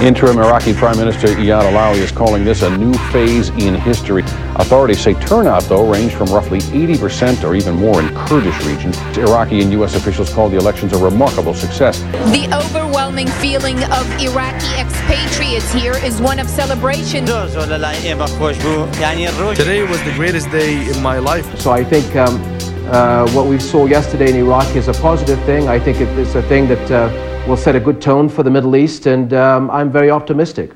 Interim Iraqi Prime Minister Iyad Alawi is calling this a new phase in history. Authorities say turnout, though, ranged from roughly 80% or even more in Kurdish regions. Iraqi and U.S. officials call the elections a remarkable success. The overwhelming feeling of Iraqi expatriates here is one of celebration. Today was the greatest day in my life. So I think um, uh, what we saw yesterday in Iraq is a positive thing. I think it's a thing that uh, will set a good tone for the Middle East, and um, I'm very optimistic.